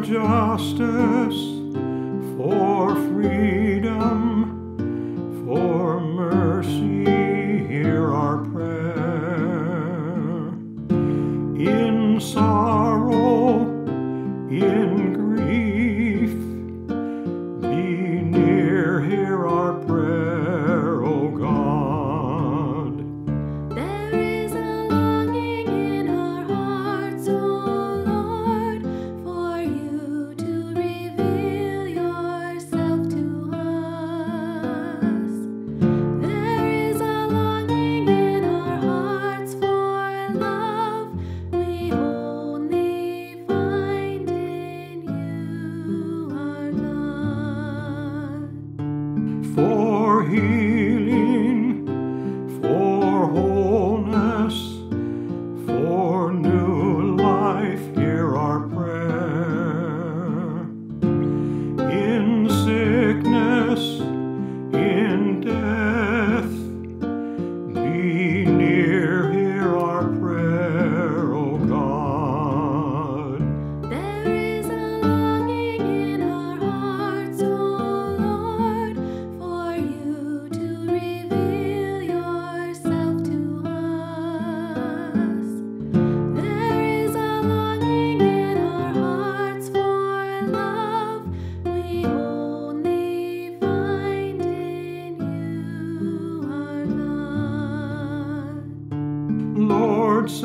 justice, for freedom, for Us